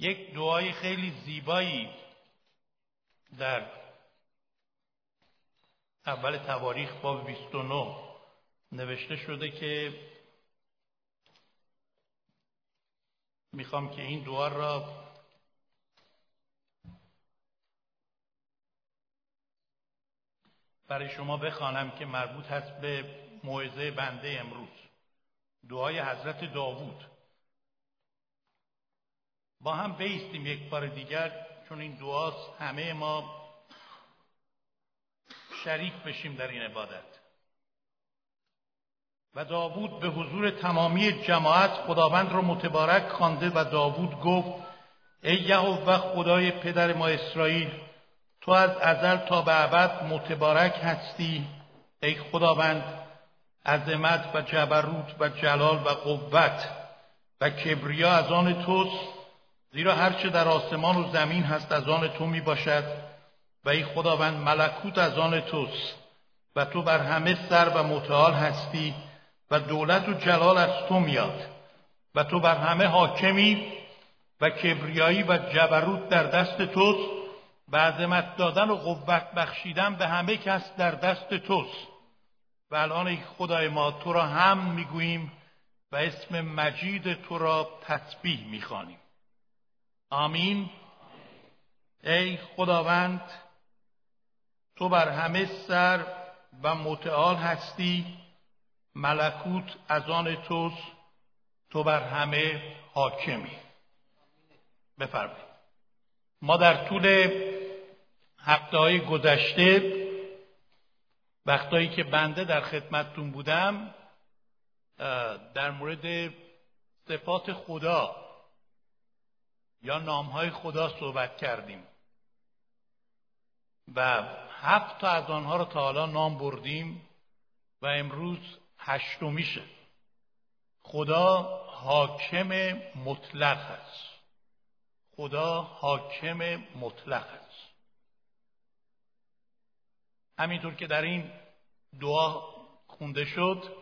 یک دعای خیلی زیبایی در اول تواریخ باب 29 نوشته شده که می‌خوام که این دعا را برای شما بخوانم که مربوط هست به موعظه بنده امروز دعای حضرت داوود. با هم بیستیم یک بار دیگر چون این دعاست همه ما شریک بشیم در این عبادت. و داوود به حضور تمامی جماعت خداوند را متبارک خوانده و داوود گفت ای یهوه خدای پدر ما اسرائیل تو از ازل تا به ابد متبارک هستی. ای خداوند عظمت و جبروت و جلال و قوت و کبریا از آن توست. زیرا هرچه در آسمان و زمین هست از آن تو می باشد و ای خداوند ملکوت از آن توست و تو بر همه سر و متعال هستی و دولت و جلال از تو میاد و تو بر همه حاکمی و کبریایی و جبروت در دست توست و عظمت دادن و قوت بخشیدن به همه کس در دست توست و الان ای خدای ما تو را هم می‌گوییم و اسم مجید تو را تسبیح می‌خوانیم. آمین. ای خداوند تو بر همه سر و متعال هستی ملکوت از آن توست تو بر همه حاکمی. بفرمایید. ما در طول هفته های گذشته وقتایی که بنده در خدمتتون بودم در مورد صفات خدا یا نامهای خدا صحبت کردیم. و هفت تا از آنها رو تا حالا نام بردیم و امروز هشتمیشه. خدا حاکم مطلق است. خدا حاکم مطلق است. همینطور که در این دعا خونده شد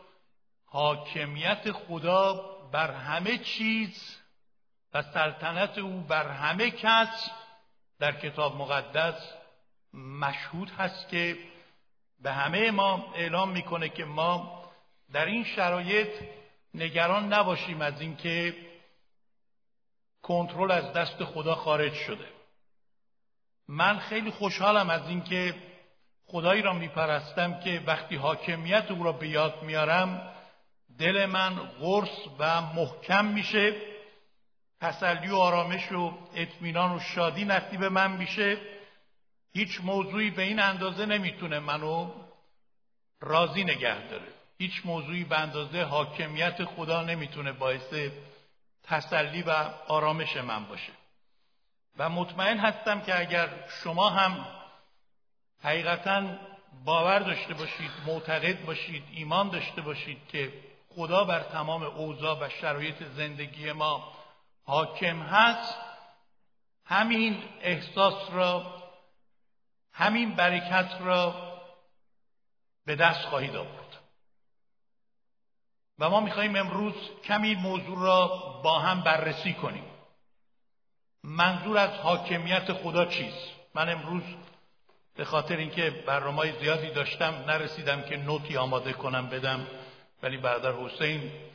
حاکمیت خدا بر همه چیز و سلطنت او بر همه کس در کتاب مقدس مشهود هست که به همه ما اعلام می‌کنه که ما در این شرایط نگران نباشیم از اینکه کنترل از دست خدا خارج شده. من خیلی خوشحالم از اینکه خدایی را میپرستم که وقتی حاکمیت او را به یاد میارم دل من قرص و محکم میشه. تسلی و آرامش و اطمینان و شادی نصیب من میشه. هیچ موضوعی به این اندازه نمی‌تونه منو راضی نگه داره. هیچ موضوعی به اندازه حاکمیت خدا نمی‌تونه باعث تسلی و آرامش من باشه. و مطمئن هستم که اگر شما هم حقیقتا باور داشته باشید معتقد باشید ایمان داشته باشید که خدا بر تمام اوضاع و شرایط زندگی ما حاکم هست همین احساس را همین برکت را به دست خواهید آورد. و ما میخواییم امروز کمی موضوع را با هم بررسی کنیم. منظور از حاکمیت خدا چیست؟ من امروز به خاطر اینکه برنامه زیادی داشتم نرسیدم که نوتی آماده کنم بدم ولی برادر حسین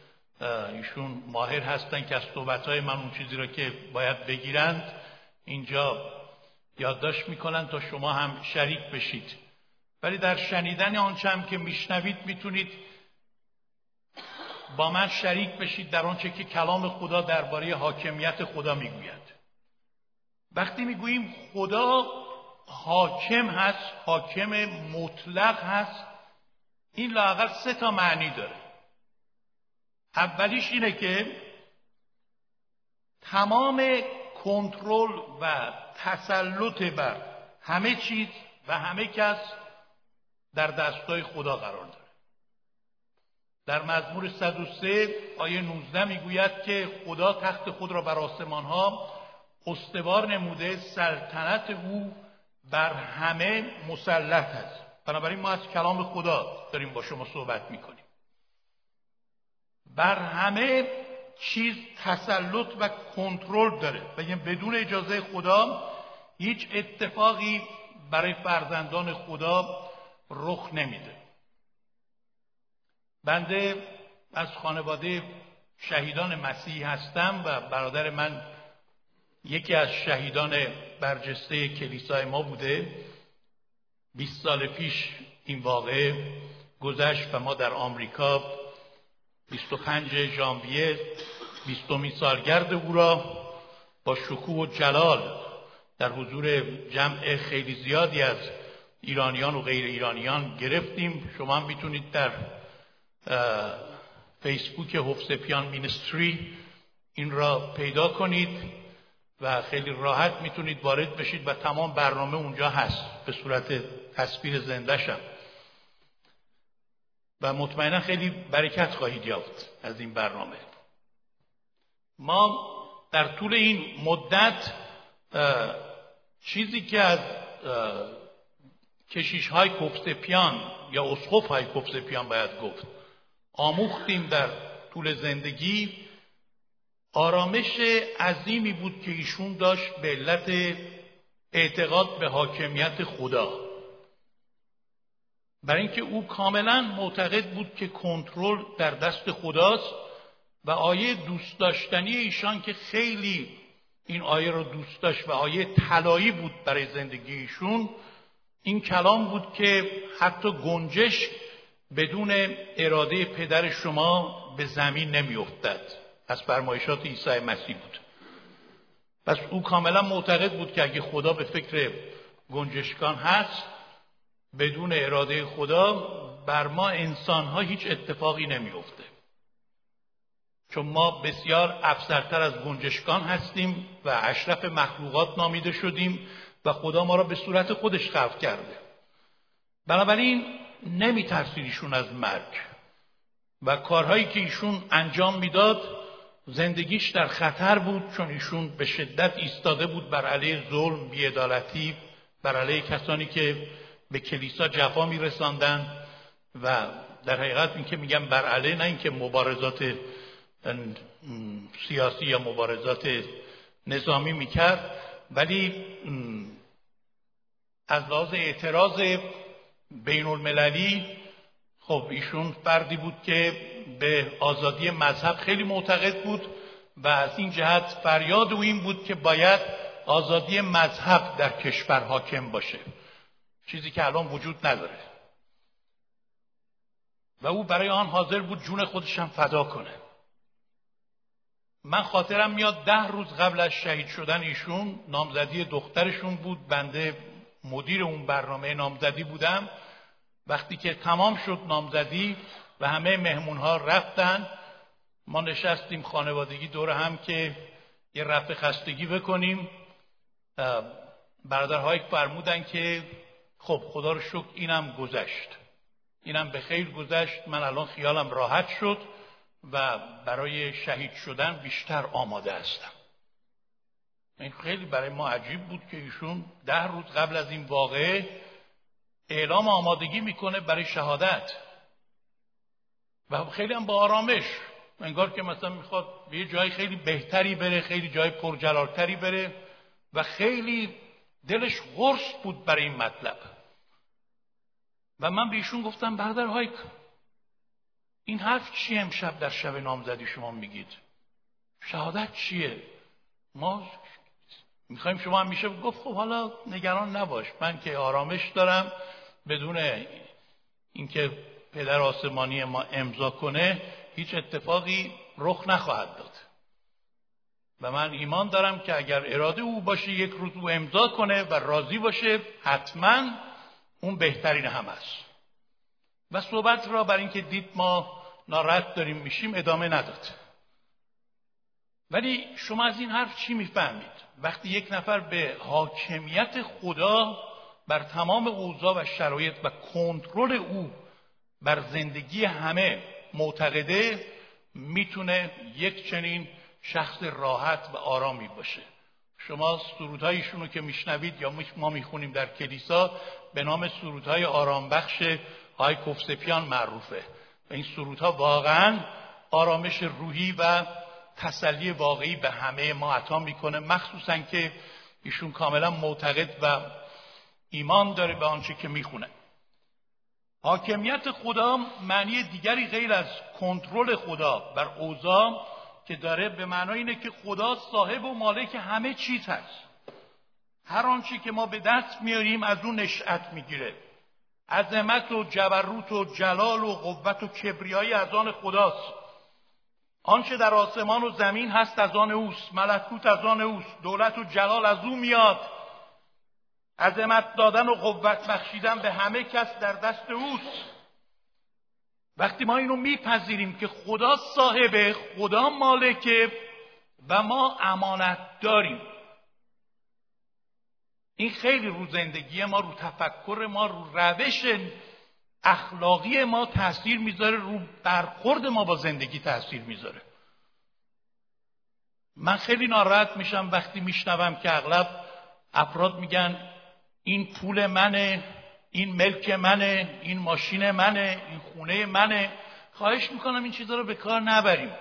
ایشون ماهر هستن که از صحبتهای من اون چیزی را که باید بگیرند اینجا یادداشت می‌کنن تا شما هم شریک بشید. ولی در شنیدن آنچه هم که میشنوید می‌تونید با من شریک بشید در آنچه که کلام خدا درباره حاکمیت خدا می‌گوید. وقتی می‌گوییم خدا حاکم هست حاکم مطلق هست این لاقل سه تا معنی داره. اولیش اینه که تمام کنترل و تسلط بر همه چیز و همه کس در دستای خدا قرار داره. در مزمور 103 آیه 19 می‌گوید که خدا تخت خود را بر آسمان ها استوار نموده سلطنت او بر همه مسلط است. بنابراین ما از کلام خدا داریم با شما صحبت می‌کنیم. بر همه چیز تسلط و کنترل داره. یعنی بدون اجازه خدا هیچ اتفاقی برای فرزندان خدا رخ نمیده. بنده از خانواده شهیدان مسیحی هستم و برادر من یکی از شهیدان برجسته کلیسای ما بوده. 20 سال پیش این واقعه گذشت و ما در آمریکا 25 ژانویه 20 سالگرد او را با شکوه و جلال در حضور جمع خیلی زیادی از ایرانیان و غیر ایرانیان گرفتیم. شما هم می‌تونید در فیسبوک هفسپیان مینستری این را پیدا کنید و خیلی راحت می‌تونید وارد بشید و تمام برنامه اونجا هست. به صورت تصویر زندهشم و مطمئنا خیلی برکت خواهید یافت از این برنامه. ما در طول این مدت چیزی که از کشیش های کفسپیان یا اسقف های کفسپیان باید گفت آموختیم در طول زندگی. آرامش عظیمی بود که ایشون داشت به علت اعتقاد به حاکمیت خدا. برای اینکه او کاملا معتقد بود که کنترل در دست خداست و آیه دوست داشتنی ایشان که خیلی این آیه رو دوست داشت و آیه طلایی بود برای زندگی ایشون این کلام بود که حتی گنجش بدون اراده پدر شما به زمین نمیافتد. از فرمایشات عیسی مسیح بود. پس او کاملا معتقد بود که اگه خدا به فکر گنجشکان هست بدون اراده خدا بر ما انسان ها هیچ اتفاقی نمیافته. چون ما بسیار افسرتر از گنجشکان هستیم و اشرف مخلوقات نامیده شدیم و خدا ما را به صورت خودش خلق کرده. بنابراین نمیترسید ایشون از مرگ و کارهایی که ایشون انجام می‌داد زندگیش در خطر بود چون ایشون به شدت ایستاده بود بر علیه ظلم بیعدالتی بر علیه کسانی که به کلیسا جفا میرساندن و در حقیقت این که میگم بر علیه نه اینکه مبارزات سیاسی یا مبارزات نظامی می‌کرد ولی از لحاظ اعتراض بین المللی خب ایشون فردی بود که به آزادی مذهب خیلی معتقد بود و از این جهت فریاد او این بود که باید آزادی مذهب در کشور حاکم باشه. چیزی که الان وجود نداره. و او برای آن حاضر بود جون خودشم فدا کنه. من خاطرم میاد ده روز قبل از شهید شدن ایشون نامزدی دخترشون بود بنده مدیر اون برنامه نامزدی بودم. وقتی که تمام شد نامزدی و همه مهمون ها رفتن ما نشستیم خانوادگی دور هم که یه رفع خستگی بکنیم. برادرهایی فرمودن که خب خدا رو شکر اینم گذشت. اینم به خیر گذشت. من الان خیالم راحت شد و برای شهید شدن بیشتر آماده هستم. این خیلی برای ما عجیب بود که ایشون ده روز قبل از این واقعه اعلام آمادگی می‌کنه برای شهادت. و خیلی هم با آرامش انگار که مثلا می‌خواد به یه جای خیلی بهتری بره خیلی جای پرجلالتری بره و خیلی دلش غرص بود برای این مطلب. و من به ایشون گفتم برادر هایک این حرف چیه امشب در شب نامزدی شما میگید؟ شهادت چیه؟ ما می‌خوایم شما هم میشه گفت خب حالا نگران نباش. من که آرامش دارم بدون اینکه پدر آسمانی ما امضا کنه هیچ اتفاقی رخ نخواهد داد. و من ایمان دارم که اگر اراده او باشه یک روز او امضا کنه و راضی باشه حتما اون بهترین هم است. و صحبت را بر اینکه دید ما ناراحت داریم میشیم ادامه نداد. ولی شما از این حرف چی می‌فهمید؟ وقتی یک نفر به حاکمیت خدا بر تمام اوضاع و شرایط و کنترل او بر زندگی همه معتقده می‌تونه یک چنین شخص راحت و آرامی باشه. شما سرودهایشون رو که میشنوید یا ما می‌خونیم در کلیسا به نام سرودهای آرامبخش های کفسپیان معروفه. و این سرودها واقعا آرامش روحی و تسلی واقعی به همه ما عطا می‌کنه مخصوصا که ایشون کاملا معتقد و ایمان داره به آنچه که می‌خونه. حاکمیت خدا معنی دیگری غیر از کنترل خدا بر اوضاع که داره به معنای اینه که خدا صاحب و مالک همه چیز هست. هر آنچه که ما به دست میاریم از اون نشأت می‌گیره. عظمت و جبروت و جلال و قوت و کبریایی از آن خداست. آنچه در آسمان و زمین هست از آن اوست. ملکوت از آن اوست. دولت و جلال از او میاد. عظمت دادن و قوت بخشیدن به همه کس در دست اوست. وقتی ما اینو میپذیریم که خدا صاحبه خدا مالکه و ما امانت داریم. این خیلی رو زندگی ما رو تفکر ما رو روش اخلاقی ما تاثیر می‌ذاره رو برخورد ما با زندگی تاثیر می‌ذاره. من خیلی ناراحت میشم وقتی میشنوم که اغلب افراد میگن این پول منه این ملک منه این ماشین منه این خونه منه. خواهش می‌کنم این چیزا رو به کار نبریم.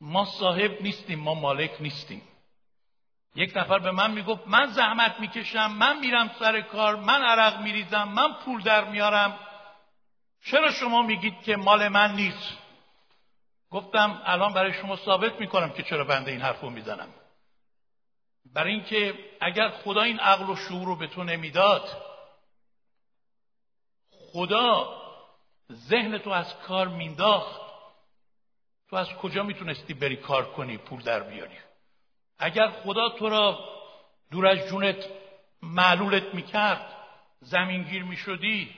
ما صاحب نیستیم ما مالک نیستیم. یک نفر به من می‌گفت من زحمت می‌کشم من میرم سر کار من عرق میریزم من پول در میارم. چرا شما میگید که مال من نیست؟ گفتم الان برای شما ثابت می‌کنم که چرا بنده این حرف رو می‌زنم. برای اینکه اگر خدا این عقل و شعور رو به تو نمی‌داد خدا ذهن تو از کار مینداخت. تو از کجا می‌تونستی بری کار کنی پول در بیاری؟ اگر خدا تو را دور از جونت معلولت می‌کرد زمینگیر می‌شدی.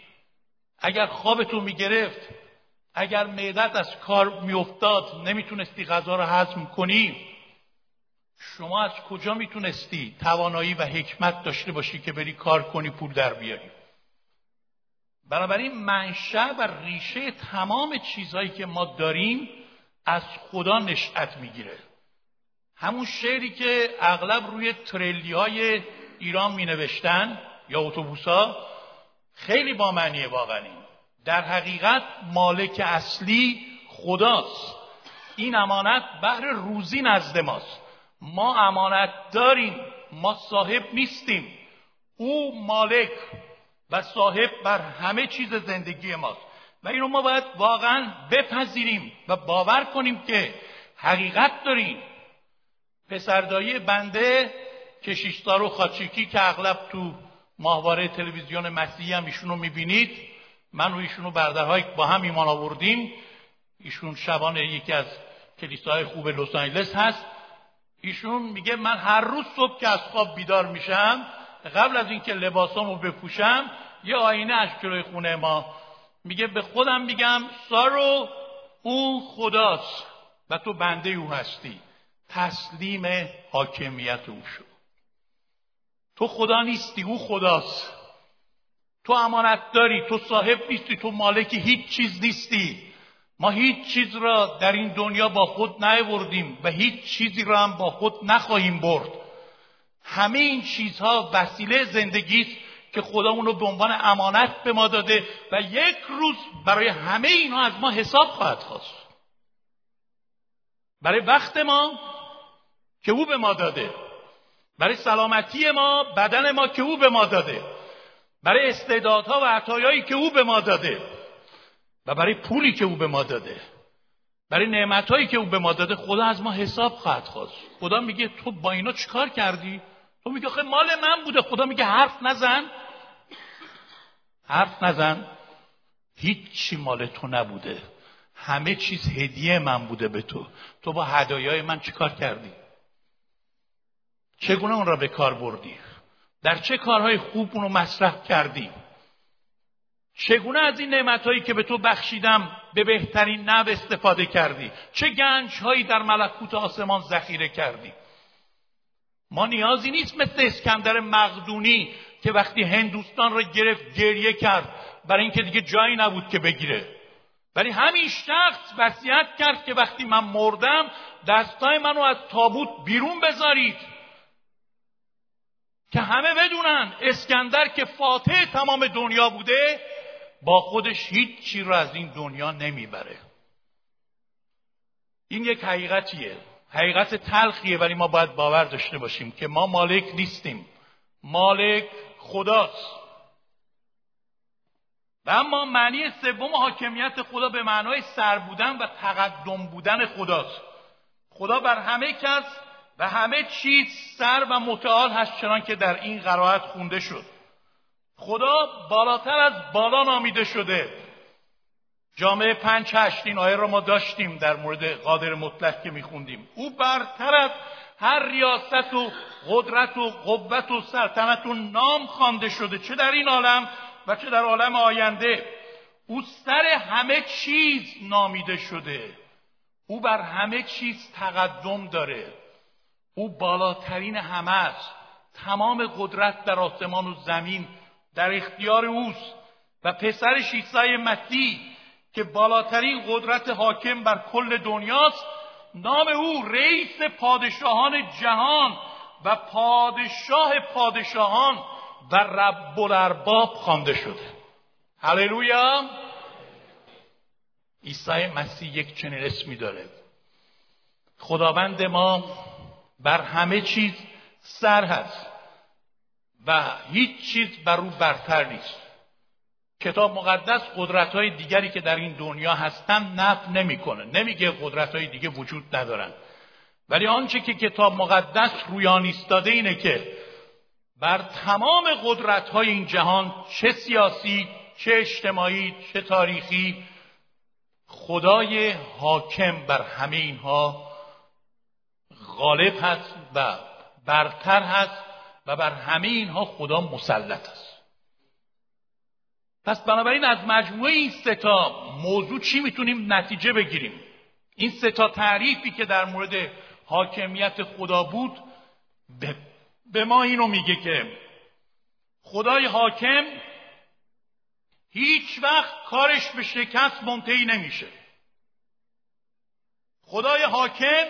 اگر خوابتو می‌گرفت اگر معدت از کار میافتاد نمی‌تونستی غذا رو هضم کنی. شما از کجا می‌تونستی توانایی و حکمت داشته باشی که بری کار کنی پول در بیاری؟ بنابراین منشأ و ریشه تمام چیزهایی که ما داریم از خدا نشأت می‌گیره. همون شعری که اغلب روی تریلی های ایران می نوشتن یا اتوبوس ها خیلی با معنی واقعی. در حقیقت مالک اصلی خداست. این امانت بهر روزی نزد ماست. ما امانت داریم ما صاحب نیستیم. او مالک و صاحب بر همه چیز زندگی ماست. و اینو ما باید واقعا بپذیریم و باور کنیم که حقیقت داریم. پسردایی بنده کشیشتار و خاچیکی که اغلب تو ماهواره تلویزیون مسیحی هم ایشونو می‌بینید. من و ایشونو بردرهای با هم ایمان آوردیم. ایشون شبان یکی از کلیساهای خوب لس آنجلس هست. ایشون میگه من هر روز صبح که از خواب بیدار میشم قبل از اینکه لباسامو بپوشم یه آینه از جلوی خونه ما. میگه به خودم میگم سارو او خداست و تو بنده او هستی. تسلیم حاکمیت او شو. تو خدا نیستی او خداست. تو امانت داری تو صاحب نیستی تو مالک هیچ چیز نیستی. ما هیچ چیز را در این دنیا با خود نیاوردیم و هیچ چیزی را هم با خود نخواهیم برد. همه این چیزها وسیله زندگی است که خدا رو به عنوان امانت به ما داده و یک روز برای همه اینها از ما حساب خواهد خواست. برای وقت ما که او به ما داده. برای سلامتی ما بدن ما که او به ما داده. برای استعدادها و عطایایی که او به ما داده. برای پولی که او به ما داده. برای نعمتهایی که او به ما داده خدا از ما حساب خواهد خواست. خدا میگه تو با اینا چیکار کردی؟ تو میگه خیلی مال من بوده. خدا میگه حرف نزن. حرف نزن. هیچی مال تو نبوده. همه چیز هدیه من بوده به تو. تو با هدایای من چیکار کردی؟ چگونه اون را به کار بردی؟ در چه کارهای خوب اونو مصرف کردی؟ چگونه از این نعمتهایی که به تو بخشیدم به بهترین نو استفاده کردی؟ چه گنجهایی در ملکوت آسمان ذخیره کردی؟ ما نیازی نیست مثل اسکندر مقدونی که وقتی هندوستان را گرفت گریه کرد. برای اینکه دیگه جایی نبود که بگیره. ولی همین شخص وصیت کرد که وقتی من مردم دستای منو از تابوت بیرون بذارید. که همه بدونن اسکندر که فاتح تمام دنیا بوده با خودش هیچ چی رو از این دنیا نمی‌بره. این یک حقیقتیه. حقیقت تلخیه ولی ما باید باور داشته باشیم که ما مالک نیستیم. مالک خداست. و اما معنی سوم حاکمیت خدا به معنای سر بودن و تقدم بودن خداست. خدا بر همه کس و همه چیز سر و متعال هست چنان که در این قرائت خونده شد. خدا بالاتر از بالا نامیده شده. جامعه پنج هشت این آیه را ما داشتیم در مورد قادر مطلق که میخوندیم. او برتر از هر ریاست و قدرت و قوت و سلطنت و نام خوانده شده. چه در این عالم و چه در عالم آینده. او سر همه چیز نامیده شده. او بر همه چیز تقدم داره. او بالاترین همه است. تمام قدرت در آسمان و زمین در اختیار اوست و پسرش عیسی مسیح که بالاترین قدرت حاکم بر کل دنیاست نام او رئیس پادشاهان جهان و پادشاه پادشاهان و رب الارباب خوانده شده. هللویا! عیسی مسیح یک چنین اسمی داره. خداوند ما بر همه چیز سر هست. و هیچ چیز بر او برتر نیست. کتاب مقدس قدرت های دیگری که در این دنیا هستن نفی نمی‌کنه. نمیگه قدرت های دیگه وجود ندارن. ولی آنچه که کتاب مقدس رویان ایستاده اینه که بر تمام قدرت های این جهان چه سیاسی چه اجتماعی چه تاریخی خدای حاکم بر همه اینها غالب هست و برتر هست. و بر همه اینها خدا مسلط است. پس بنابراین از مجموعه این ستا موضوع چی می‌تونیم نتیجه بگیریم؟ این ستا تعریفی که در مورد حاکمیت خدا بود به ما اینو میگه که خدای حاکم هیچ وقت کارش به شکست منتهی نمیشه. خدای حاکم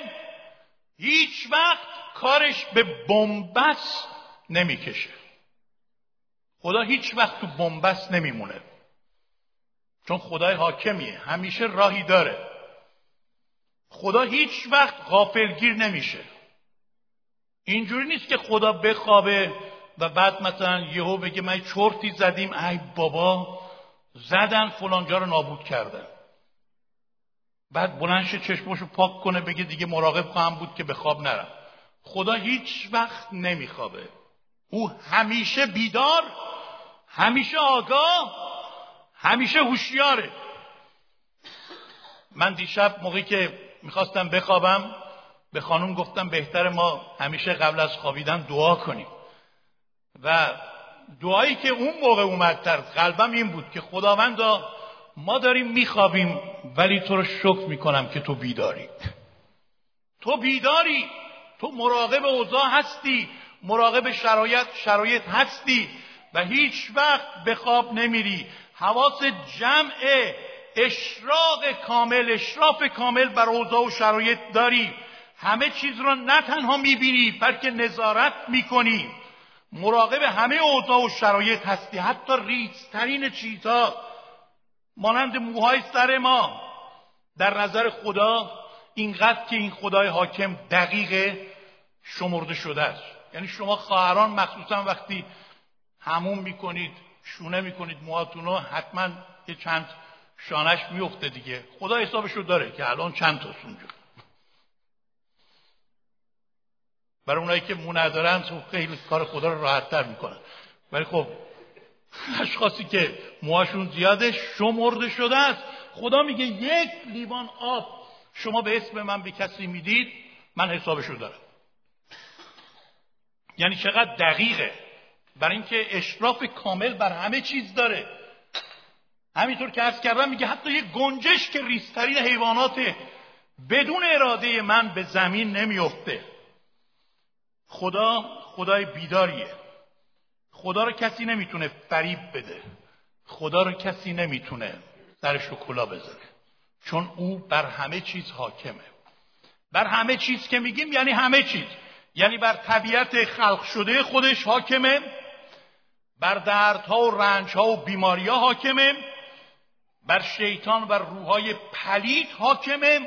هیچ وقت کارش به بنبست نمی‌کشه. خدا هیچ وقت تو بنبست نمیمونه. چون خدای حاکمیه. همیشه راهی داره. خدا هیچ وقت غافلگیر نمیشه. اینجوری نیست که خدا بخوابه و بعد مثلا یهو بگه من چرتی زدیم. ای بابا زدن فلانجا رو نابود کردن. بعد بلنش چشمشو پاک کنه بگه دیگه مراقب خواهم بود که به خواب نرم. خدا هیچ وقت نمیخوابه. او همیشه بیدار همیشه آگاه همیشه هوشیاره. من دیشب موقعی که می‌خواستم بخوابم به خانم گفتم بهتر ما همیشه قبل از خوابیدن دعا کنیم. و دعایی که اون موقع اومد در قلبم این بود که خداوندا ما داریم میخوابیم ولی تو رو شکر می‌کنم که تو بیداری. تو بیداری تو مراقب اوضاع هستی. مراقب شرایط شرایط هستی و هیچ وقت به خواب نمیری. حواس جمع اشراق کامل اشراف کامل بر اوضاع و شرایط داری. همه چیز را نه تنها می‌بینی بلکه نظارت می‌کنی. مراقب همه اوضاع و شرایط هستی. حتی ریزترین چیزها مانند موهای سر ما. در نظر خدا اینقدر که این خدای حاکم دقیق شمرده شده است. یعنی شما خواهران مخصوصا وقتی همون می‌کنید شونه می‌کنید موهاتون رو حتما یه چند شانش میفته دیگه. خدا حسابش رو داره که الان چند تا اونجا. برای اونایی که مو ندارن خب خیلی کار خدا رو راحتتر می‌کنن. ولی خب اشخاصی که موهاشون زیاده شمرده شده است. خدا میگه یک لیوان آب شما به اسم من به کسی می‌دید من حسابشو دارم. یعنی چقدر دقیقه. برای اینکه اشراف کامل بر همه چیز داره. همینطور که عرض کردم میگه حتی یه گنجش که ریسترین حیوانات بدون اراده من به زمین نمیفته خدا خدای بیداریه. خدا رو کسی نمی‌تونه فریب بده. خدا رو کسی نمی‌تونه سرش رو بذاره. چون او بر همه چیز حاکمه. بر همه چیز که میگیم یعنی همه چیز. یعنی بر طبیعت خلق شده خودش حاکمه بر دردها و رنجها و بیماریها حاکمه بر شیطان و روحای پلید حاکمه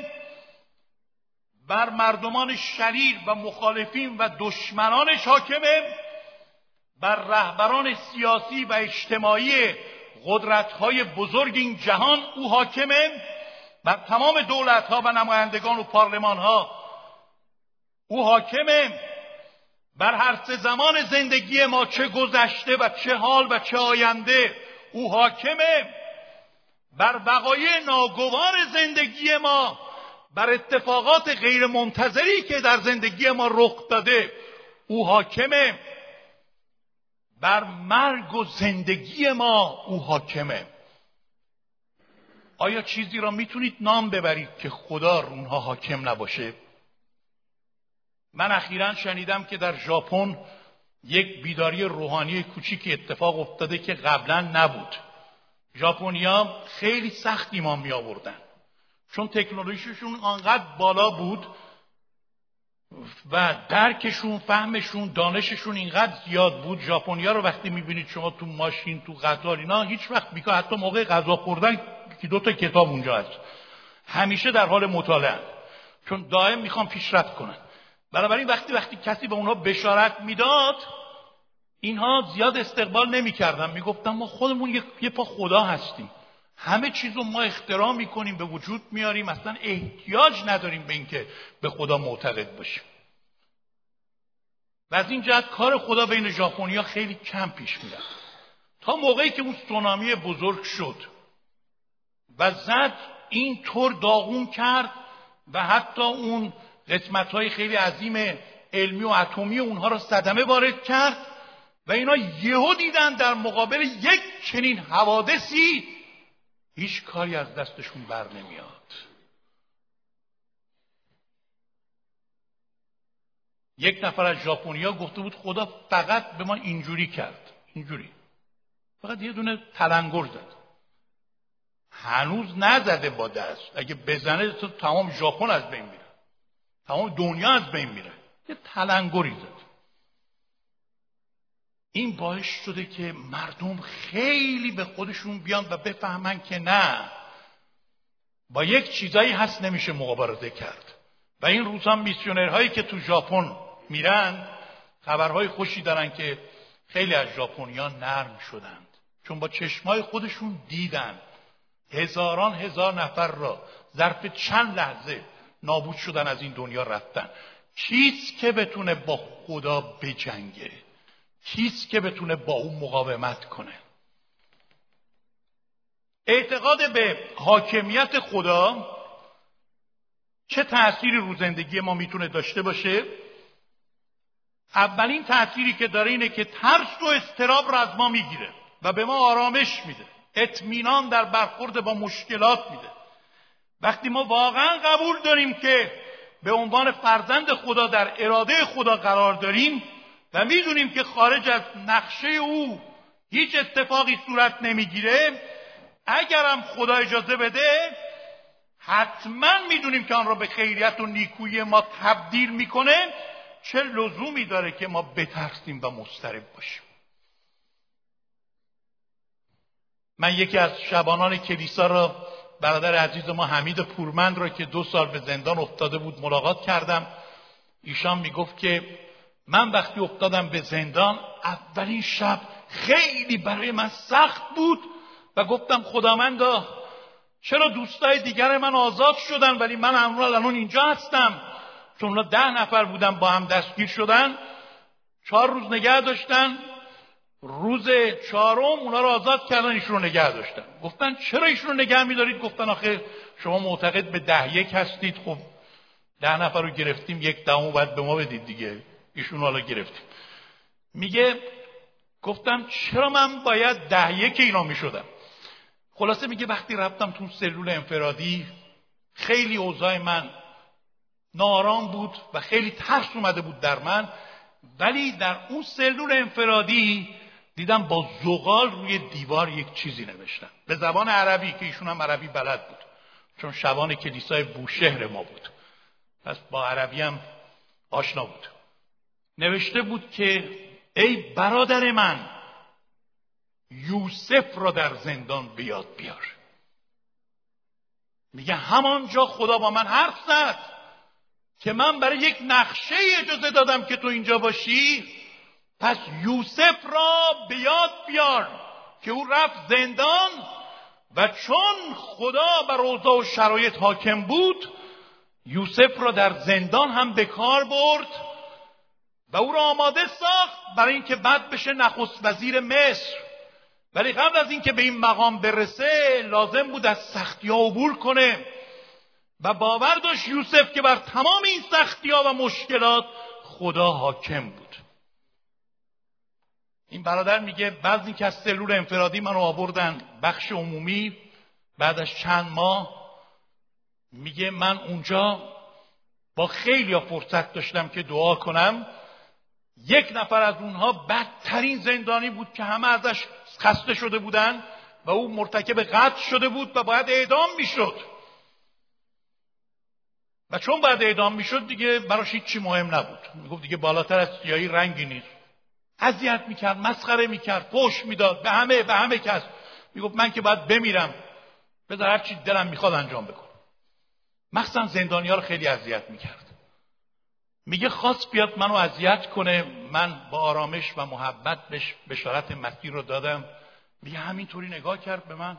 بر مردمان شریر و مخالفین و دشمنانش حاکمه بر رهبران سیاسی و اجتماعی قدرت‌های بزرگ این جهان او حاکمه بر تمام دولت‌ها و نمایندگان و پارلمان‌ها او حاکمه. بر هر سه زمان زندگی ما چه گذشته و چه حال و چه آینده او حاکمه. بر بقایه ناگوار زندگی ما بر اتفاقات غیر منتظری که در زندگی ما رخ داده او حاکمه. بر مرگ و زندگی ما او حاکمه. آیا چیزی را می‌تونید نام ببرید که خدا اونها حاکم نباشه؟ من اخیرا شنیدم که در ژاپن یک بیداری روحانی کوچیکی اتفاق افتاده که قبلا نبود. ژاپنیا خیلی سخت ایمان می آوردن چون تکنولوژیشون آنقدر بالا بود و درکشون فهمشون دانششون اینقدر زیاد بود. ژاپنیا رو وقتی می‌بینید شما تو ماشین تو قطار اینا هیچ وقت بیکا حتی موقع غذا خوردن که دو تا کتاب اونجا هست. همیشه در حال مطالعه. چون دائم می‌خوان پیشرفت کنن. بنابراین وقتی وقتی کسی به اونها بشارت می‌داد اینها زیاد استقبال نمی‌کردن. می‌گفتن ما خودمون یه پا خدا هستیم. همه چیز رو ما اختراع می‌کنیم به وجود میاریم. اصلا احتیاج نداریم به اینکه به خدا معتقد باشیم. و از این جهت کار خدا بین ژاپنیا خیلی کم پیش می‌رفت. تا موقعی که اون سونامی بزرگ شد و زد این طور داغون کرد و حتی اون قسمت های خیلی عظیم علمی و اتمی اونها را صدمه وارد کرد و اینا یهو دیدن در مقابل یک چنین حوادثی هیچ کاری از دستشون بر نمیاد. یک نفر از ژاپنیا گفته بود خدا فقط به ما اینجوری کرد. اینجوری. فقط یه دونه تلنگر زد. هنوز نزده با دست. اگه بزنه تو تمام ژاپن از بین میره. تمام دنیا از بین میره. یه تلنگری زد. این باعث شده که مردم خیلی به خودشون بیان و بفهمن که نه با یک چیزایی هست نمیشه مقابله کرد. و این روزها میسیونرهایی که تو ژاپن میرن خبرهای خوشی دارن که خیلی از ژاپنیان نرم شدند. چون با چشمای خودشون دیدن هزاران هزار نفر را ظرف چند لحظه نابود شدن از این دنیا رفتن. کیست که بتونه با خدا بجنگه؟ کیست که بتونه با اون مقاومت کنه؟ اعتقاد به حاکمیت خدا چه تأثیری رو زندگی ما می‌تونه داشته باشه؟ اولین تأثیری که داره اینه که ترس و استراب رو از ما می‌گیره و به ما آرامش میده. اطمینان در برخورد با مشکلات میده. وقتی ما واقعا قبول داریم که به عنوان فرزند خدا در اراده خدا قرار داریم و می‌دونیم که خارج از نقشه او هیچ اتفاقی صورت نمی‌گیره اگرم خدا اجازه بده حتما می‌دونیم که آن را به خیریت و نیکویی ما تبدیل می‌کنه چه لزومی داره که ما بترسیم و مضطرب باشیم. من یکی از شبانان کلیسا را برادر عزیز ما حمید پورمند را که دو سال به زندان افتاده بود ملاقات کردم. ایشان می‌گفت که من وقتی افتادم به زندان اولین شب خیلی برای من سخت بود و گفتم خداوندا چرا دوستای دیگر من آزاد شدن ولی من امروز الان اینجا هستم؟ چون ده نفر بودن با هم دستگیر شدن. چهار روز نگه داشتن. روز چهارم اونا رو آزاد کردن ایشون رو نگه داشتن. گفتن چرا ایشون رو نگه میدارید؟ گفتن آخه شما معتقد به ده یک هستید. خب ده نفر رو گرفتیم یک دهم باید به ما بدید دیگه. ایشون حالا گرفتیم. میگه گفتم چرا من باید ده یک اینا می‌شدم؟ خلاصه میگه وقتی رفتم تو سلول انفرادی خیلی اوضاع من نارام بود و خیلی ترس اومده بود در من. ولی در اون سلول انفرادی دیدم با زغال روی دیوار یک چیزی نوشتم به زبان عربی که ایشون هم عربی بلد بود. چون شبان کلیسای بوشهر ما بود. پس با عربی هم آشنا بود. نوشته بود که ای برادر من یوسف را در زندان بیاد بیار. میگه همانجا خدا با من حرف زد که من برای یک نقشه اجازه دادم که تو اینجا باشی. پس یوسف را به یاد بیار که او رفت زندان و چون خدا بر اوضاع و شرایط حاکم بود یوسف را در زندان هم به کار برد و او را آماده ساخت برای اینکه بعد بشه نخست وزیر مصر. ولی قبل از اینکه به این مقام برسه لازم بود از سختی ها عبور کنه و باور داشت یوسف که بر تمام این سختی ها و مشکلات خدا حاکم بود. این برادر میگه بعضی که از سلول انفرادی منو آوردن بخش عمومی بعد از چند ماه میگه من اونجا با خیلی فرصت داشتم که دعا کنم. یک نفر از اونها بدترین زندانی بود که همه ازش خسته شده بودن و او مرتکب قتل شده بود و باید اعدام می‌شد. و چون باید اعدام می‌شد دیگه براش هیچی مهم نبود. می‌گفت دیگه بالاتر از سیاهی رنگی نیست. اذیت می‌کرد مسخره می‌کرد پشت می‌داد به همه به همه کس. می‌گفت من که باید بمیرم. بذار هر چی دلم می‌خواد انجام بکنم. مخصوصا زندانی ها رو خیلی اذیت می‌کرد. میگه خواست بیاد منو اذیت کنه. من با آرامش و محبت بهش بشارت مسیح رو دادم. میگه همینطوری نگاه کرد به من.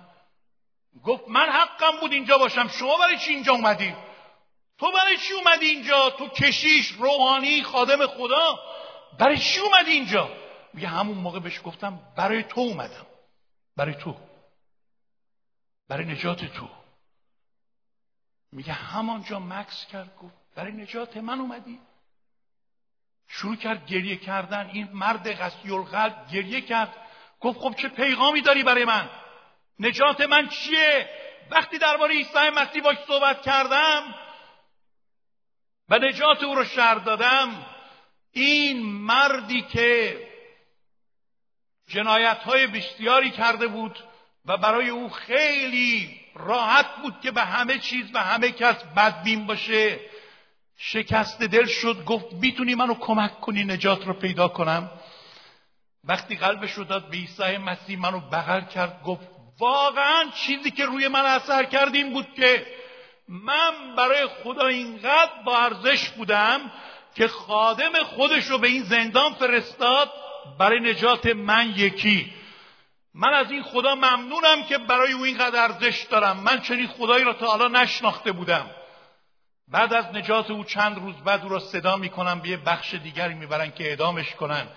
گفت من حقم بود اینجا باشم. شما برای چی اینجا اومدی؟ تو برای چی اومدی اینجا؟ تو کشیش روحانی خادم خدا. برای چی اومدی اینجا؟ میگه همون موقع بهش گفتم برای تو اومدم. برای تو. برای نجات تو. میگه همانجا مکس کرد گفت برای نجات من اومدی. شروع کرد گریه کردن. این مرد قسی القلب گریه کرد. گفت خب چه پیغامی داری برای من؟ نجات من چیه؟ وقتی درباره عیسی مسیح باش صحبت کردم و نجات او رو شر دادم این مردی که جنایت های بسیاری کرده بود و برای او خیلی راحت بود که به همه چیز و همه کس بدبین باشه شکست دل شد گفت می‌تونی منو کمک کنی نجات رو پیدا کنم؟ وقتی قلبش رو داد به عیسی مسیح منو بغل کرد گفت واقعا چیزی که روی من اثر کرد این بود که من برای خدا اینقدر با ارزش بودم که خادم خودش رو به این زندان فرستاد برای نجات من یکی. من از این خدا ممنونم که برای او اینقدر ارزش دارم. من چنین خدایی را تا حالا نشناخته بودم. بعد از نجات او چند روز بعد او را صدا می‌کنم به یه بخش دیگری می‌برن که اعدامش کنن.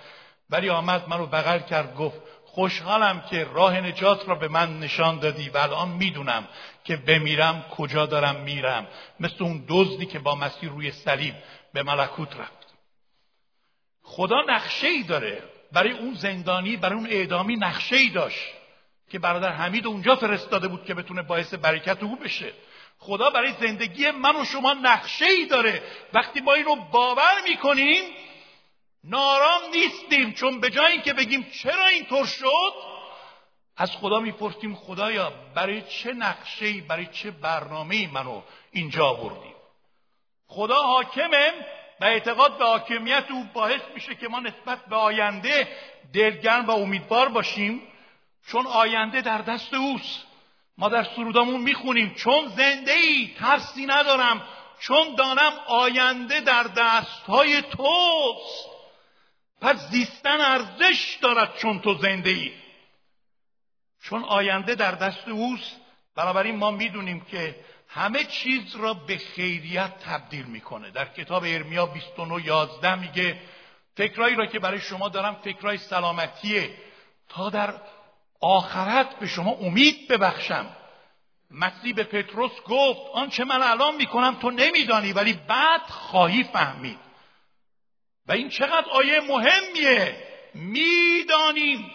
ولی آمد منو بغل کرد گفت خوشحالم که راه نجات را به من نشان دادی و الان می‌دونم که بمیرم کجا دارم میرم. مثل اون دزدی که با مسیر روی صلیب به ملکوت رفت. خدا نقشه ای داره. برای اون زندانی برای اون اعدامی نقشه ای داشت که برادر حمید اونجا فرستاده بود که بتونه باعث برکت او بشه. خدا برای زندگی من و شما نقشه ای داره. وقتی ما این رو باور می‌کنیم نارام نیستیم. چون به جای اینکه بگیم چرا اینطور شد از خدا می‌پرسیم خدایا برای چه نقشه ای برای چه برنامه ای منو اینجا آوردیم خدا حاکمه و اعتقاد به حاکمیت او باعث میشه که ما نسبت به آینده دلگرم و امیدوار باشیم چون آینده در دست اوست. ما در سرودامون می‌خونیم چون زنده ای ترسی ندارم چون دانم آینده در دستهای توست. پس زیستن ارزش دارد چون تو زنده ای چون آینده در دست اوست بنابراین ما می‌دونیم که همه چیز را به خیریت تبدیل می‌کنه. در کتاب ارمیا 29 11 میگه فکرایی را که برای شما دارم فکرای سلامتیه. تا در آخرت به شما امید ببخشم. مسیح به پتروس گفت آنچه من الان می‌کنم تو نمیدانی ولی بعد خواهی فهمید. و این چقدر آیه مهمیه! می‌دانیم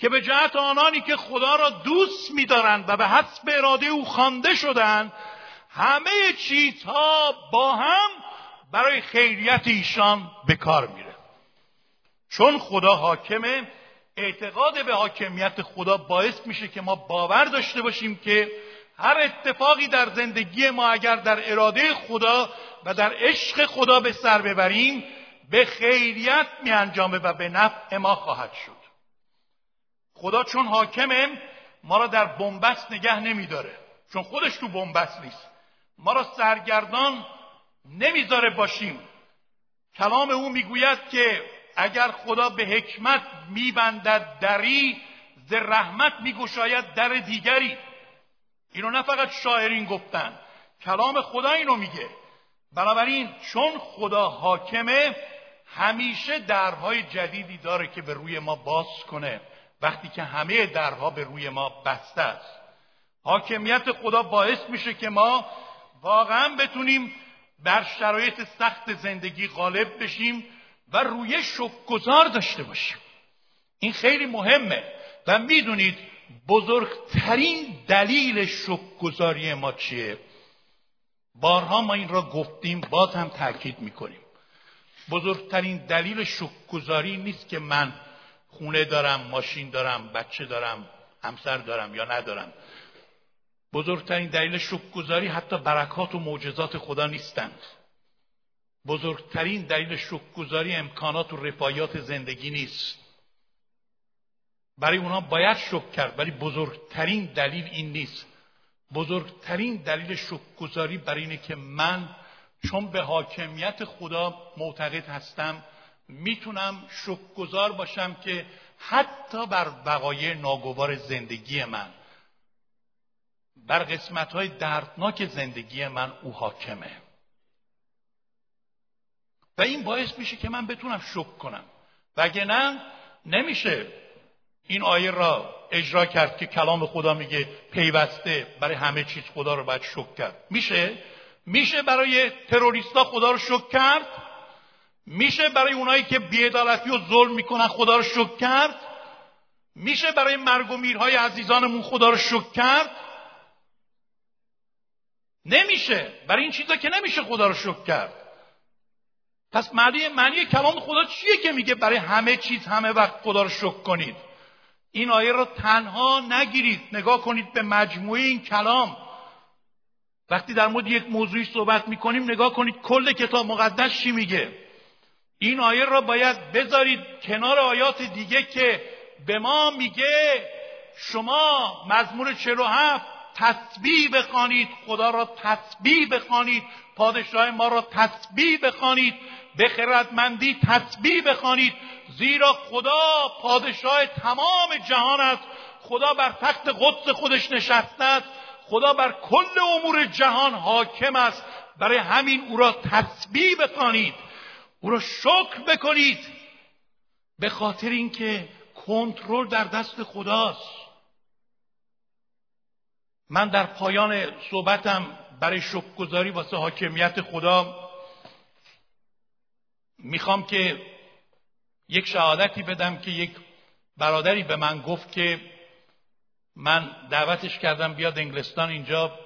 که به جهت آنانی که خدا را دوست میدارند و به حسب اراده او خوانده شدند همه چیزها با هم برای خیریت ایشان به کار میره. چون خدا حاکمه اعتقاد به حاکمیت خدا باعث میشه که ما باور داشته باشیم که هر اتفاقی در زندگی ما اگر در اراده خدا و در عشق خدا به سر ببریم به خیریت می انجامه و به نفع ما خواهد شد. خدا چون حاکمه ما را در بنبست نگه نمیداره. چون خودش تو بنبست نیست. ما را سرگردان نمی‌ذاره باشیم. کلام او می‌گوید که اگر خدا به حکمت میبندد دری ز رحمت میگشاید در دیگری. اینو نه فقط شاعرین گفتن کلام خدا اینو میگه. بنابراین چون خدا حاکمه همیشه درهای جدیدی داره که به روی ما باز کنه. وقتی که همه درها به روی ما بسته است. حاکمیت خدا باعث میشه که ما واقعا بتونیم بر شرایط سخت زندگی غالب بشیم و روی شکرگزار داشته باشیم. این خیلی مهمه و می‌دونید بزرگترین دلیل شکرگزاری ما چیه؟ بارها ما این را گفتیم باز هم تاکید می‌کنیم. بزرگترین دلیل شکرگزاری نیست که من خونه دارم ماشین دارم بچه دارم همسر دارم یا ندارم. بزرگترین دلیل شکرگزاری حتی برکات و معجزات خدا نیستند. بزرگترین دلیل شکرگزاری امکانات و رفایات زندگی نیست. برای اونا باید شکر کرد ولی بزرگترین دلیل این نیست. بزرگترین دلیل شکرگزاری برای اینه که من چون به حاکمیت خدا معتقد هستم می‌تونم شکرگزار باشم که حتی بر وقایع ناگوار زندگی من بر قسمت های دردناک زندگی من او حاکمه. و این باعث میشه که من بتونم شک کنم. وگه نه نمیشه این آیه را اجرا کرد که کلام خدا میگه پیوسته برای همه چیز خدا رو باید شک کرد. میشه؟ میشه برای تروریستا خدا رو شک کرد؟ میشه برای اونایی که بیعدالتی و ظلم می‌کنن خدا رو شک کرد؟ میشه برای مرگ و میرهای عزیزانمون خدا رو شک کرد؟ نمیشه. برای این چیزا که نمیشه خدا رو شکر کرد. پس معنی معنی کلام خدا چیه که میگه برای همه چیز همه وقت خدا رو شکر کنید؟ این آیه رو تنها نگیرید. نگاه کنید به مجموعه این کلام. وقتی در مورد یک موضوعی صحبت می‌کنیم نگاه کنید کل کتاب مقدس چی میگه؟ این آیه را باید بذارید کنار آیات دیگه که به ما میگه شما مزمور 47 تسبیح بخوانید خدا را تسبیح بخوانید پادشاه ما را تسبیح بخوانید به خردمندی تسبیح بخوانید زیرا خدا پادشاه تمام جهان است خدا بر تخت قدس خودش نشسته است خدا بر کل امور جهان حاکم است برای همین او را تسبیح بخوانید. او را شکر بکنید به خاطر اینکه کنترل در دست خداست. من در پایان صحبتم برای شکرگزاری واسه حاکمیت خدا می‌خوام که یک شهادتی بدم که یک برادری به من گفت که من دعوتش کردم بیاد انگلستان اینجا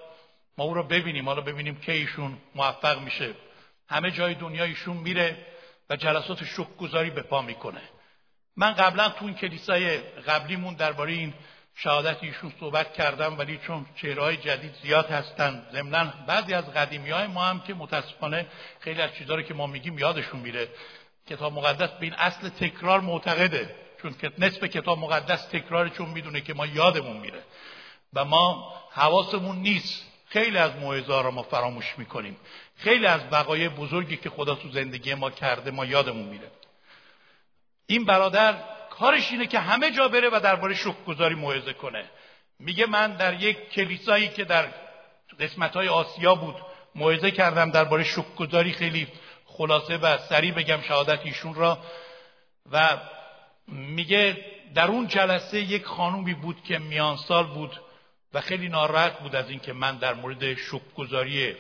ما او رو ببینیم حالا ببینیم که ایشون موفق میشه. همه جای دنیا ایشون میره و جلسات شکرگزاری به پا می‌کنه. من قبلا تو این کلیسای قبلیمون درباره این شهادت ایشون صحبت کردم ولی چون چهرهای جدید زیاد هستن ضمنا بعضی از قدیمی های ما هم که متاسفانه خیلی از چیزها رو که ما میگیم یادشون میره. کتاب مقدس به این اصل تکرار معتقده چون نصف کتاب مقدس تکرار چون می‌دونه که ما یادمون میره. و ما حواسمون نیست. خیلی از موعظه رو ما فراموش می‌کنیم. خیلی از وقایع بزرگی که خدا تو زندگی ما کرده ما یادمون میره. این برادر کارش اینه که همه جا بره و درباره شکرگزاری موعظه کنه. میگه من در یک کلیسایی که در قسمت های آسیا بود موعظه کردم درباره شکرگزاری خیلی خلاصه و سریع بگم شهادت ایشون را. و میگه در اون جلسه یک خانومی بود که میان سال بود و خیلی ناراحت بود از اینکه من در مورد شکرگزاری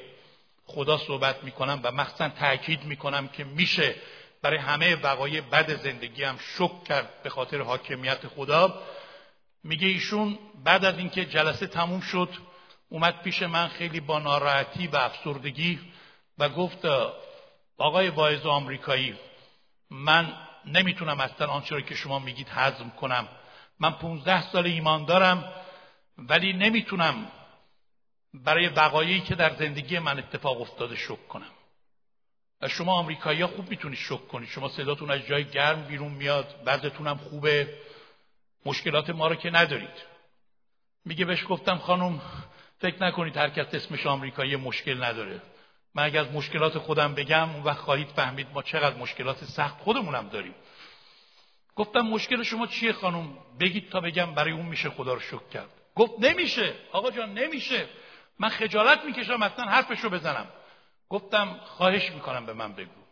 خدا صحبت می‌کنم و مخصوصا تاکید می‌کنم که میشه برای همه وقایع بد زندگی هم شک کرد به خاطر حاکمیت خدا. میگه ایشون بعد از اینکه جلسه تموم شد اومد پیش من خیلی با ناراحتی و افسردگی و گفت آقای واعظ آمریکایی من نمی‌تونم اصلا آنچه که شما میگید حزم کنم. من پونزده سال ایمان دارم ولی نمی‌تونم برای وقایعی که در زندگی من اتفاق افتاده شک کنم. شما آمریکایی ها خوب می‌تونید شک کنید. شما صداتون از جای گرم بیرون میاد بعضتون هم خوبه. مشکلات ما رو که ندارید. میگه بهش گفتم خانم فکر نکنید هر کس اسمش آمریکایی مشکل نداره. من اگر از مشکلات خودم بگم اون وقت خواهید فهمید ما چقدر مشکلات سخت خودمونم داریم. گفتم مشکل شما چیه خانم؟ بگید تا بگم برای اون میشه خدا رو شکر کرد. گفت نمیشه آقا جان نمیشه. من خجالت می‌کشم اصلا حرفش رو بزنم. گفتم خواهش می‌کنم به من بگو.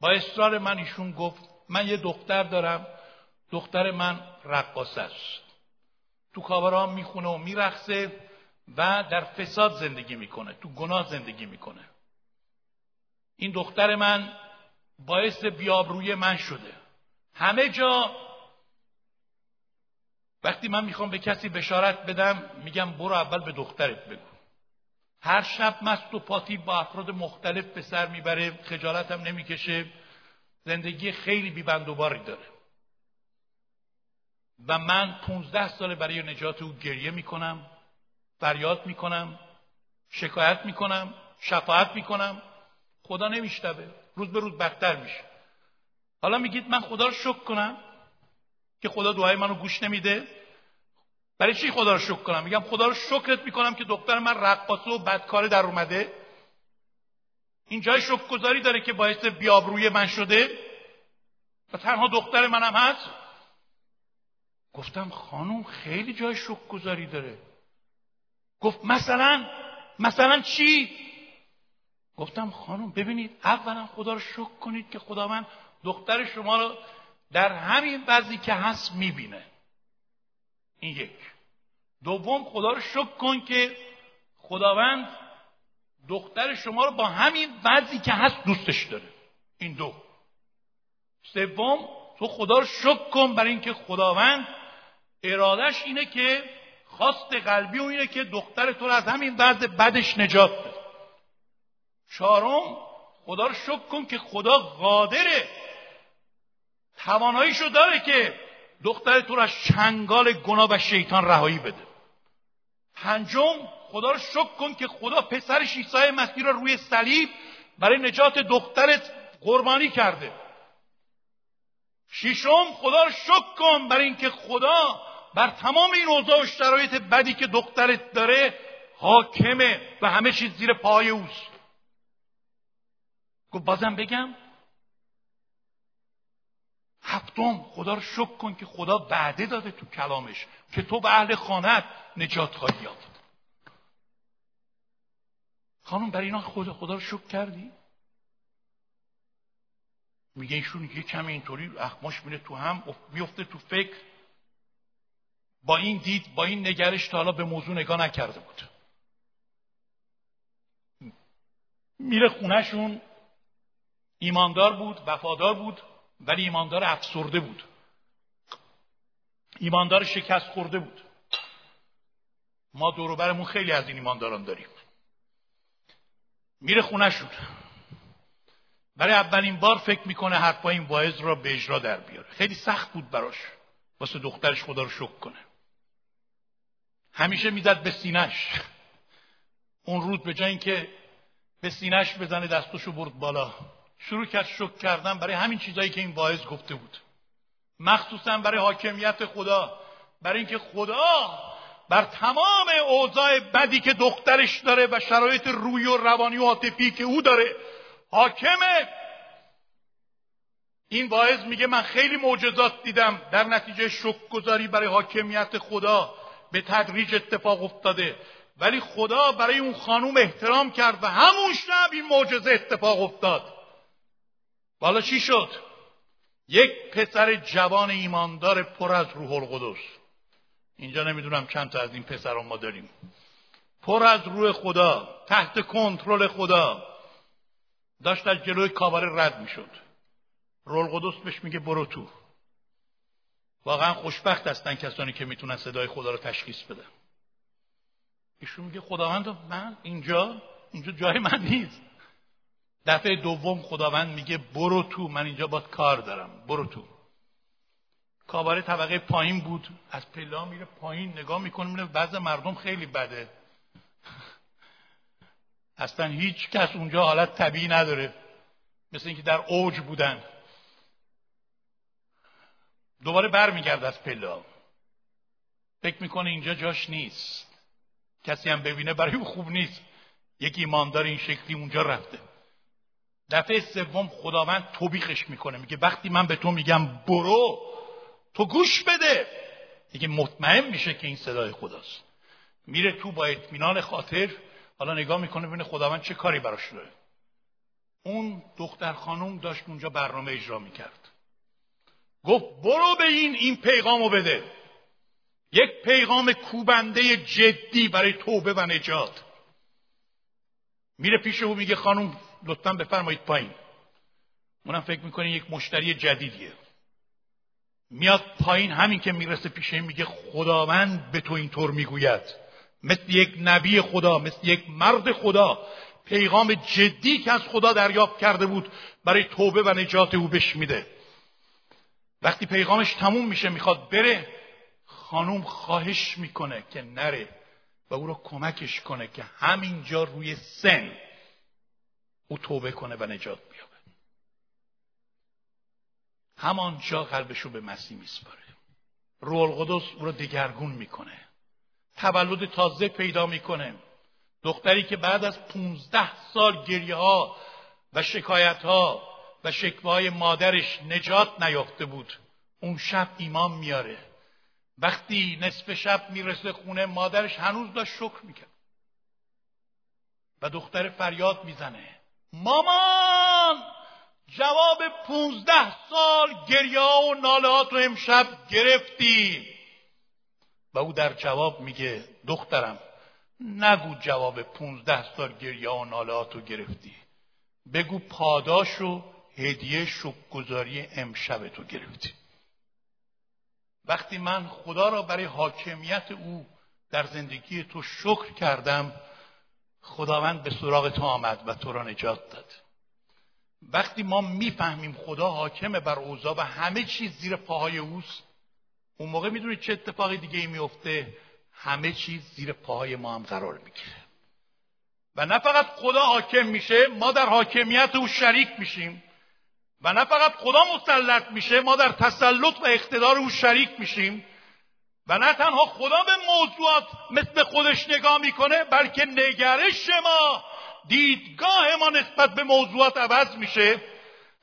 با اصرار من ایشون گفت من یه دختر دارم دختر من رقاص است. تو کابرام می‌خونه و میرخصه و در فساد زندگی می‌کنه تو گناه زندگی می‌کنه. این دختر من باعث بیابروی من شده. همه جا وقتی من می‌خوام به کسی بشارت بدم میگم برو اول به دخترت بگو. هر شب مست و پاتی با افراد مختلف به سر می‌بره خجالت هم نمی‌کشه. زندگی خیلی بیبند و داره. و من پونزده ساله برای نجات او گریه می‌کنم فریاد می‌کنم شکایت می‌کنم شفاعت می‌کنم. خدا نمیشتبه روز به روز بدتر میشه. حالا میگید من خدا رو شکر کنم؟ که خدا دعای منو گوش نمیده. برای چی خدا رو شکر کنم؟ میگم خدا رو شکرت می‌کنم که دختر من رقاصه و بدکاره در اومده. این جای شکرگذاری داره که باعث بیابروی من شده. و تنها دختر منم هست. گفتم خانم خیلی جای شکرگذاری داره. گفت مثلا مثلا چی؟ گفتم خانم ببینید اولا خدا رو شکر کنید که خدا من دختر شما رو در همین وضعی که هست می‌بینه. این یک. دوم خدا رو شکر کن که خداوند دختر شما رو با همین وضعی که هست دوستش داره. این دو. سوم تو خدا رو شکر کن برای اینکه خداوند ارادش اینه که خواست قلبی اون اینه که دختر تو از همین وضع بدش نجات بده. چهارم خدا رو شکر کن که خدا قادره تواناییشو داره که دختر تو رو از چنگال گناه و شیطان رهایی بده. پنجم خدا رو شکر کن که خدا پسر عیسی مسیح رو روی صلیب برای نجات دخترت قربانی کرده. ششم خدا رو شکر کن برای اینکه خدا بر تمام این اوضاع و شرایط بدی که دخترت داره حاکمه و همه چیز زیر پای اوست. گفت بازم بگم هفتم خدا رو شکر کن که خدا وعده داده تو کلامش که تو به اهل خانت نجات خواهی یافت. خانم برای اینا خدا خدا رو شکر کردی؟ میگه ایشون یه کمی اینطوری اخماش میره تو هم میفته تو فکر. با این دید با این نگرش تا حالا به موضوع نگاه نکرده بود. میره خونهشون ایماندار بود وفادار بود. ولی ایماندار افسرده بود. ایماندار شکست خورده بود. ما دوروبرمون خیلی از این ایمانداران داریم. میره خونهشون برای اولین بار فکر می‌کنه حرفای این واعظ را به اجرا در بیاره. خیلی سخت بود براش. واسه دخترش خدا رو شکر کنه. همیشه می‌زد به سینش اون رود به جای اینکه به سینش بزنه دستشو برد بالا. شروع کرد شک کردن برای همین چیزایی که این واعظ گفته بود. مخصوصا برای حاکمیت خدا برای اینکه خدا بر تمام اوضاع بدی که دخترش داره و شرایط روی و روانی و عاطفی که او داره حاکمه این واعظ میگه من خیلی معجزات دیدم. در نتیجه شک گذاری برای حاکمیت خدا به تدریج اتفاق افتاده. ولی خدا برای اون خانوم احترام کرد و همون شب این معجزه اتفاق افتاد. بالا چی شد؟ یک پسر جوان ایماندار پر از روح القدس. اینجا نمی‌دونم چند تا از این پسران ما داریم. پر از روح خدا تحت کنترل خدا. داشت از جلوی کاباره رد می‌شد. روح القدس بهش میگه برو تو. واقعا خوشبخت هستن کسانی که می‌تونن صدای خدا رو تشخیص بدن. ایشون میگه خداوند من اینجا اینجا جای من نیست. دفعه دوم خداوند میگه برو تو من اینجا باید کار دارم. برو تو. کاباره طبقه پایین بود. از پلا میره پایین نگاه می‌کنه میره بعض مردم خیلی بده. اصلا هیچ کس اونجا حالت طبیعی نداره. مثل اینکه در اوج بودن. دوباره برمیگرد از پلا فکر می‌کنه اینجا جاش نیست. کسی هم ببینه برای او خوب نیست. یک ایماندار این شکلی اونجا رفته. دفعه سوم خداوند توبیخش می‌کنه. میگه وقتی من به تو میگم برو تو گوش بده. دیگه مطمئن میشه که این صدای خداست. میره تو با اطمینان خاطر حالا نگاه می‌کنه ببینه خداوند چه کاری براش داره. اون دختر خانم داشت اونجا برنامه اجرا می‌کرد. گفت برو به این این پیغامو بده. یک پیغام کوبنده جدی برای توبه و نجات. میره پیش او میگه خانم لطفا بفرمایید پایین. اونم فکر می‌کنه یک مشتری جدیدیه. میاد پایین همین که می‌رسه پیش این میگه خداوند به تو اینطور می‌گوید. مثل یک نبی خدا مثل یک مرد خدا. پیغام جدی که از خدا دریافت کرده بود برای توبه و نجات او بش میده. وقتی پیغامش تموم میشه می‌خواد بره خانوم خواهش می‌کنه که نره و او رو کمکش کنه که همینجا روی سن او توبه کنه و نجات بیابه همانجا قلبش رو به مسیح میسپاره. روح القدس او رو دگرگون می‌کنه. تولد تازه پیدا می‌کنه. دختری که بعد از پونزده سال گریه ها و شکایت ها و شکوه های مادرش نجات نیافته بود اون شب ایمان میاره. وقتی نصف شب می‌رسه خونه مادرش هنوز داشت شکر می‌کرد. و دختر فریاد می‌زنه. مامان جواب پونزده سال گریه و نالهات رو امشب گرفتی و او در جواب میگه دخترم نگو جواب پونزده سال گریه و نالهات رو گرفتی. بگو پاداش و هدیه شکرگزاری امشب تو گرفتی. وقتی من خدا را برای حاکمیت او در زندگی تو شکر کردم خداوند به سراغ تو آمد و تو را نجات داد. وقتی ما می‌فهمیم خدا حاکم بر اوضاع و همه چیز زیر پاهای اوست اون موقع می‌دونید چه اتفاقی دیگه میفته همه چیز زیر پاهای ما هم قرار می‌گیره. و نه فقط خدا حاکم میشه ما در حاکمیت او شریک میشیم. و نه فقط خدا مسلط میشه ما در تسلط و اقتدار او شریک میشیم. و نه تنها خدا به موضوعات مثل خودش نگاه می‌کنه بلکه نگرش ما دیدگاه ما نسبت به موضوعات عوض میشه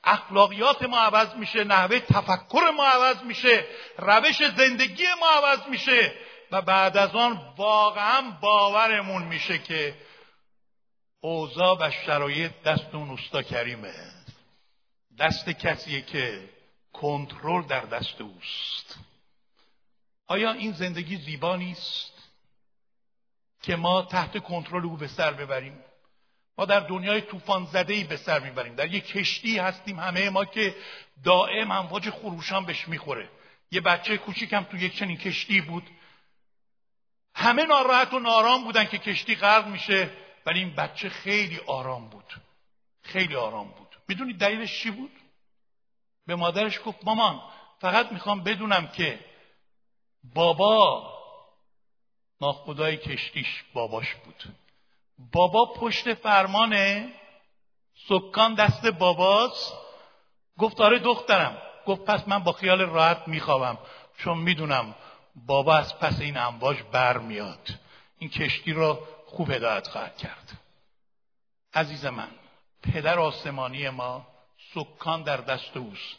اخلاقیات ما عوض میشه نحوه تفکر ما عوض میشه روش زندگی ما عوض میشه و بعد از آن واقعا باورمون میشه که اوضاع و شرایط دست اون استا کریمه. دست کسیه که کنترل در دست اوست. آیا این زندگی زیبا نیست که ما تحت کنترل او به سر ببریم؟ ما در دنیای طوفان زده ای به سر می‌بریم. در یک کشتی هستیم همه ما که دائم امواج خروشان بهش می‌خوره. یه بچه کوچیکم تو یک چنین کشتی بود. همه ناراحت و نارام بودن که کشتی غرق میشه ولی این بچه خیلی آرام بود. خیلی آرام بود. می‌دونید دلیلش چی بود؟ به مادرش گفت مامان فقط می‌خوام بدونم که بابا ناخدای کشتیش باباش بود. بابا پشت فرمانه سکان دست باباست. گفت آره دخترم. گفت پس من با خیال راحت میخوابم. چون می‌دونم بابا از پس این امواج بر میاد. این کشتی را خوب هدایت خواهد کرد. عزیز من پدر آسمانی ما سکان در دست اوست.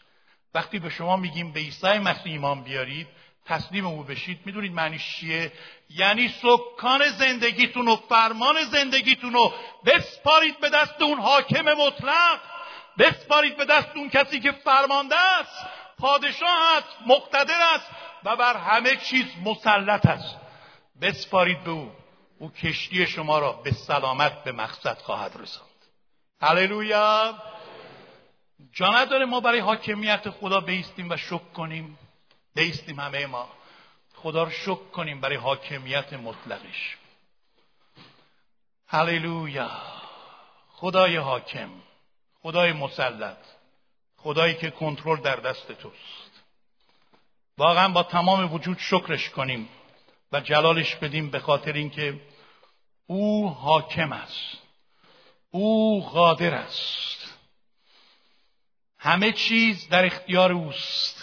وقتی به شما میگیم به عیسی مسیح ایمان بیارید تسلیم او بشید. می‌دونید معنیش چیه؟ یعنی سکان زندگیتون و فرمان زندگیتون رو بسپارید به دست اون حاکم مطلق. بسپارید به دست اون کسی که فرمانده است. پادشاه است مقتدر است و بر همه چیز مسلط است. بسپارید به او. او کشتی شما را به سلامت به مقصد خواهد رساند. هللویا! جا نداره ما برای حاکمیت خدا بیستیم و شک کنیم. بیستیم همه ما. خدا رو شک کنیم برای حاکمیت مطلقش. هللویا. خدای حاکم. خدای مسلط. خدایی که کنترل در دست توست. واقعا با تمام وجود شکرش کنیم و جلالش بدیم به خاطر اینکه او حاکم است. او قادر است. همه چیز در اختیار اوست.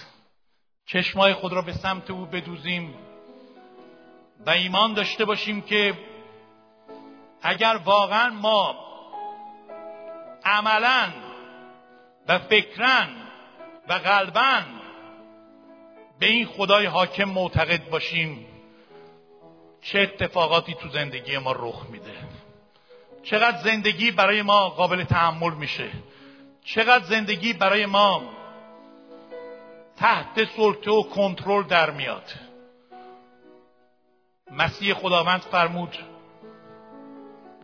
چشمای خود را به سمت او بدوزیم و ایمان داشته باشیم که اگر واقعا ما عملا و فکرن و قلبا به این خدای حاکم معتقد باشیم چه اتفاقاتی تو زندگی ما رخ میده؟ چقدر زندگی برای ما قابل تحمل میشه؟ چقدر زندگی برای ما تحت سلطه و کنترل در میاد. مسیح خداوند فرمود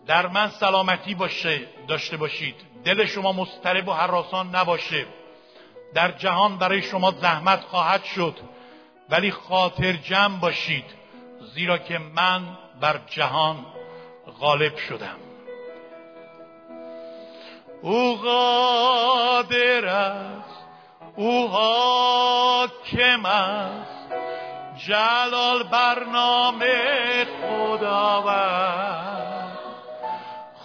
در من سلامتی باشه داشته باشید. دل شما مضطرب و حراسان نباشه. در جهان برای شما زحمت خواهد شد ولی خاطر جمع باشید زیرا که من بر جهان غالب شدم. او قادر است. او حاکم است. جلال برنامه خداوند.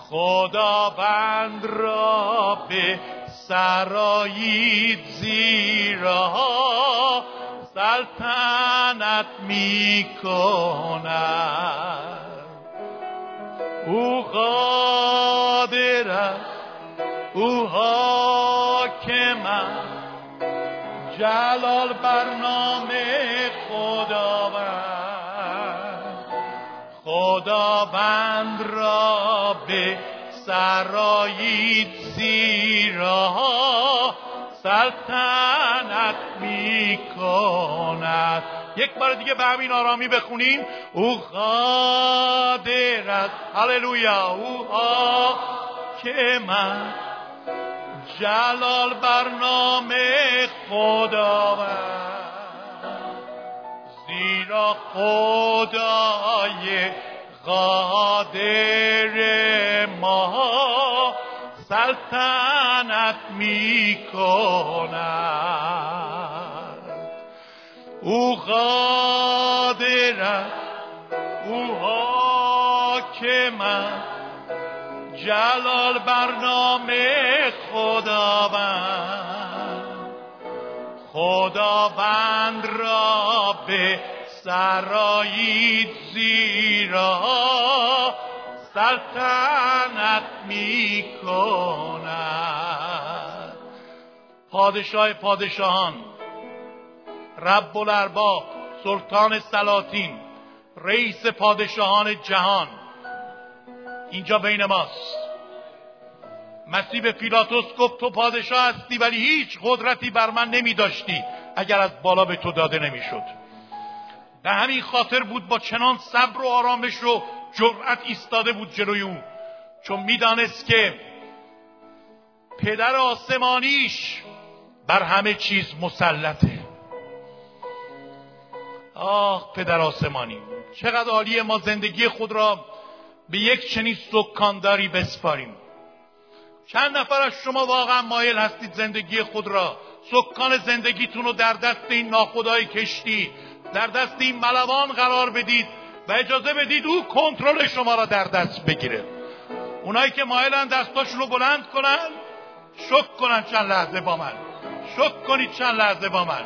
خداوند را به سرایید زیرا سلطنت می کند او قادر است. او حاکم جلال برنامه خداوند. خداوند را به سرایید زیرا سلطنت می کند یک بار دیگه به همین آرامی بخونیم. او قادر است. هللویا. او من جلال برنامه خداوند. زیرا خدای قادر ما سلطنت می کند او قادر او حاکم جلال برنامه خداوند. خداوند را به سرایید زیرا سلطنت می کند پادشاه پادشاهان رب الارباب سلطان سلاطین رئیس پادشاهان جهان اینجا بین ماست. مسیح به پیلاتوس گفت تو پادشاه هستی ولی هیچ قدرتی بر من نمی داشتی اگر از بالا به تو داده نمی‌شد. به همین خاطر بود با چنان صبر و آرامش و جرأت ایستاده بود جلوی او. چون می‌دانست که پدر آسمانیش بر همه چیز مسلطه. آه پدر آسمانی چقدر عالیه ما زندگی خود را به یک چنین سکانداری بسپاریم. چند نفر از شما واقعا مایل هستید زندگی خود را سکان زندگیتون رو در دست این ناخدای کشتی در دست این ملوان قرار بدید و اجازه بدید او کنترل شما را در دست بگیره. اونایی که مایلن دستاشون رو بلند کنن شک کنن چند لحظه با من. شک کنید چند لحظه با من.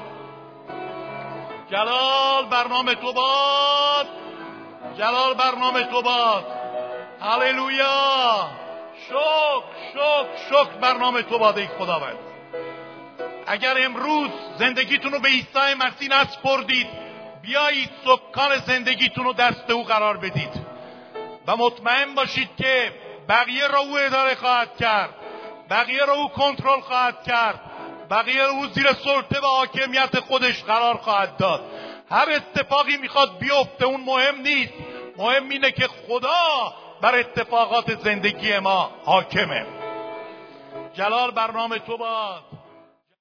جلال برنامه تو باد جلال برنامه تو باد هللویا شک شک شک برنامه تو باده خداوند. اگر امروز زندگیتون رو به عیسی مسیح نسپردید بیایید سکان زندگیتون رو دست او قرار بدید. و مطمئن باشید که بقیه را او اداره خواهد کرد بقیه را او کنترل خواهد کرد بقیه را او زیر سلطه و حاکمیت خودش قرار خواهد داد. هر اتفاقی می‌خواد بیفته اون مهم نیست. مهم اینه که خدا بر اتفاقات زندگی ما حاکمه. جلال برنامه تو باد.